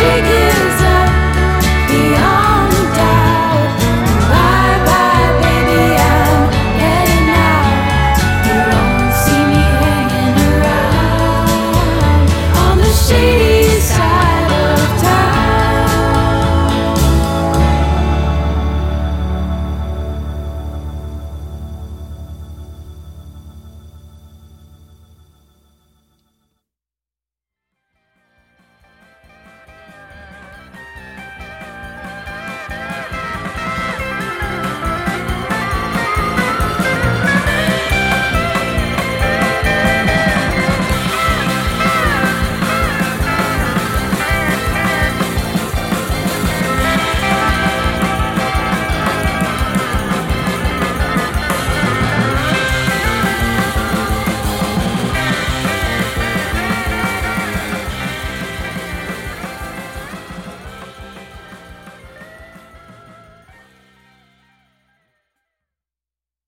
She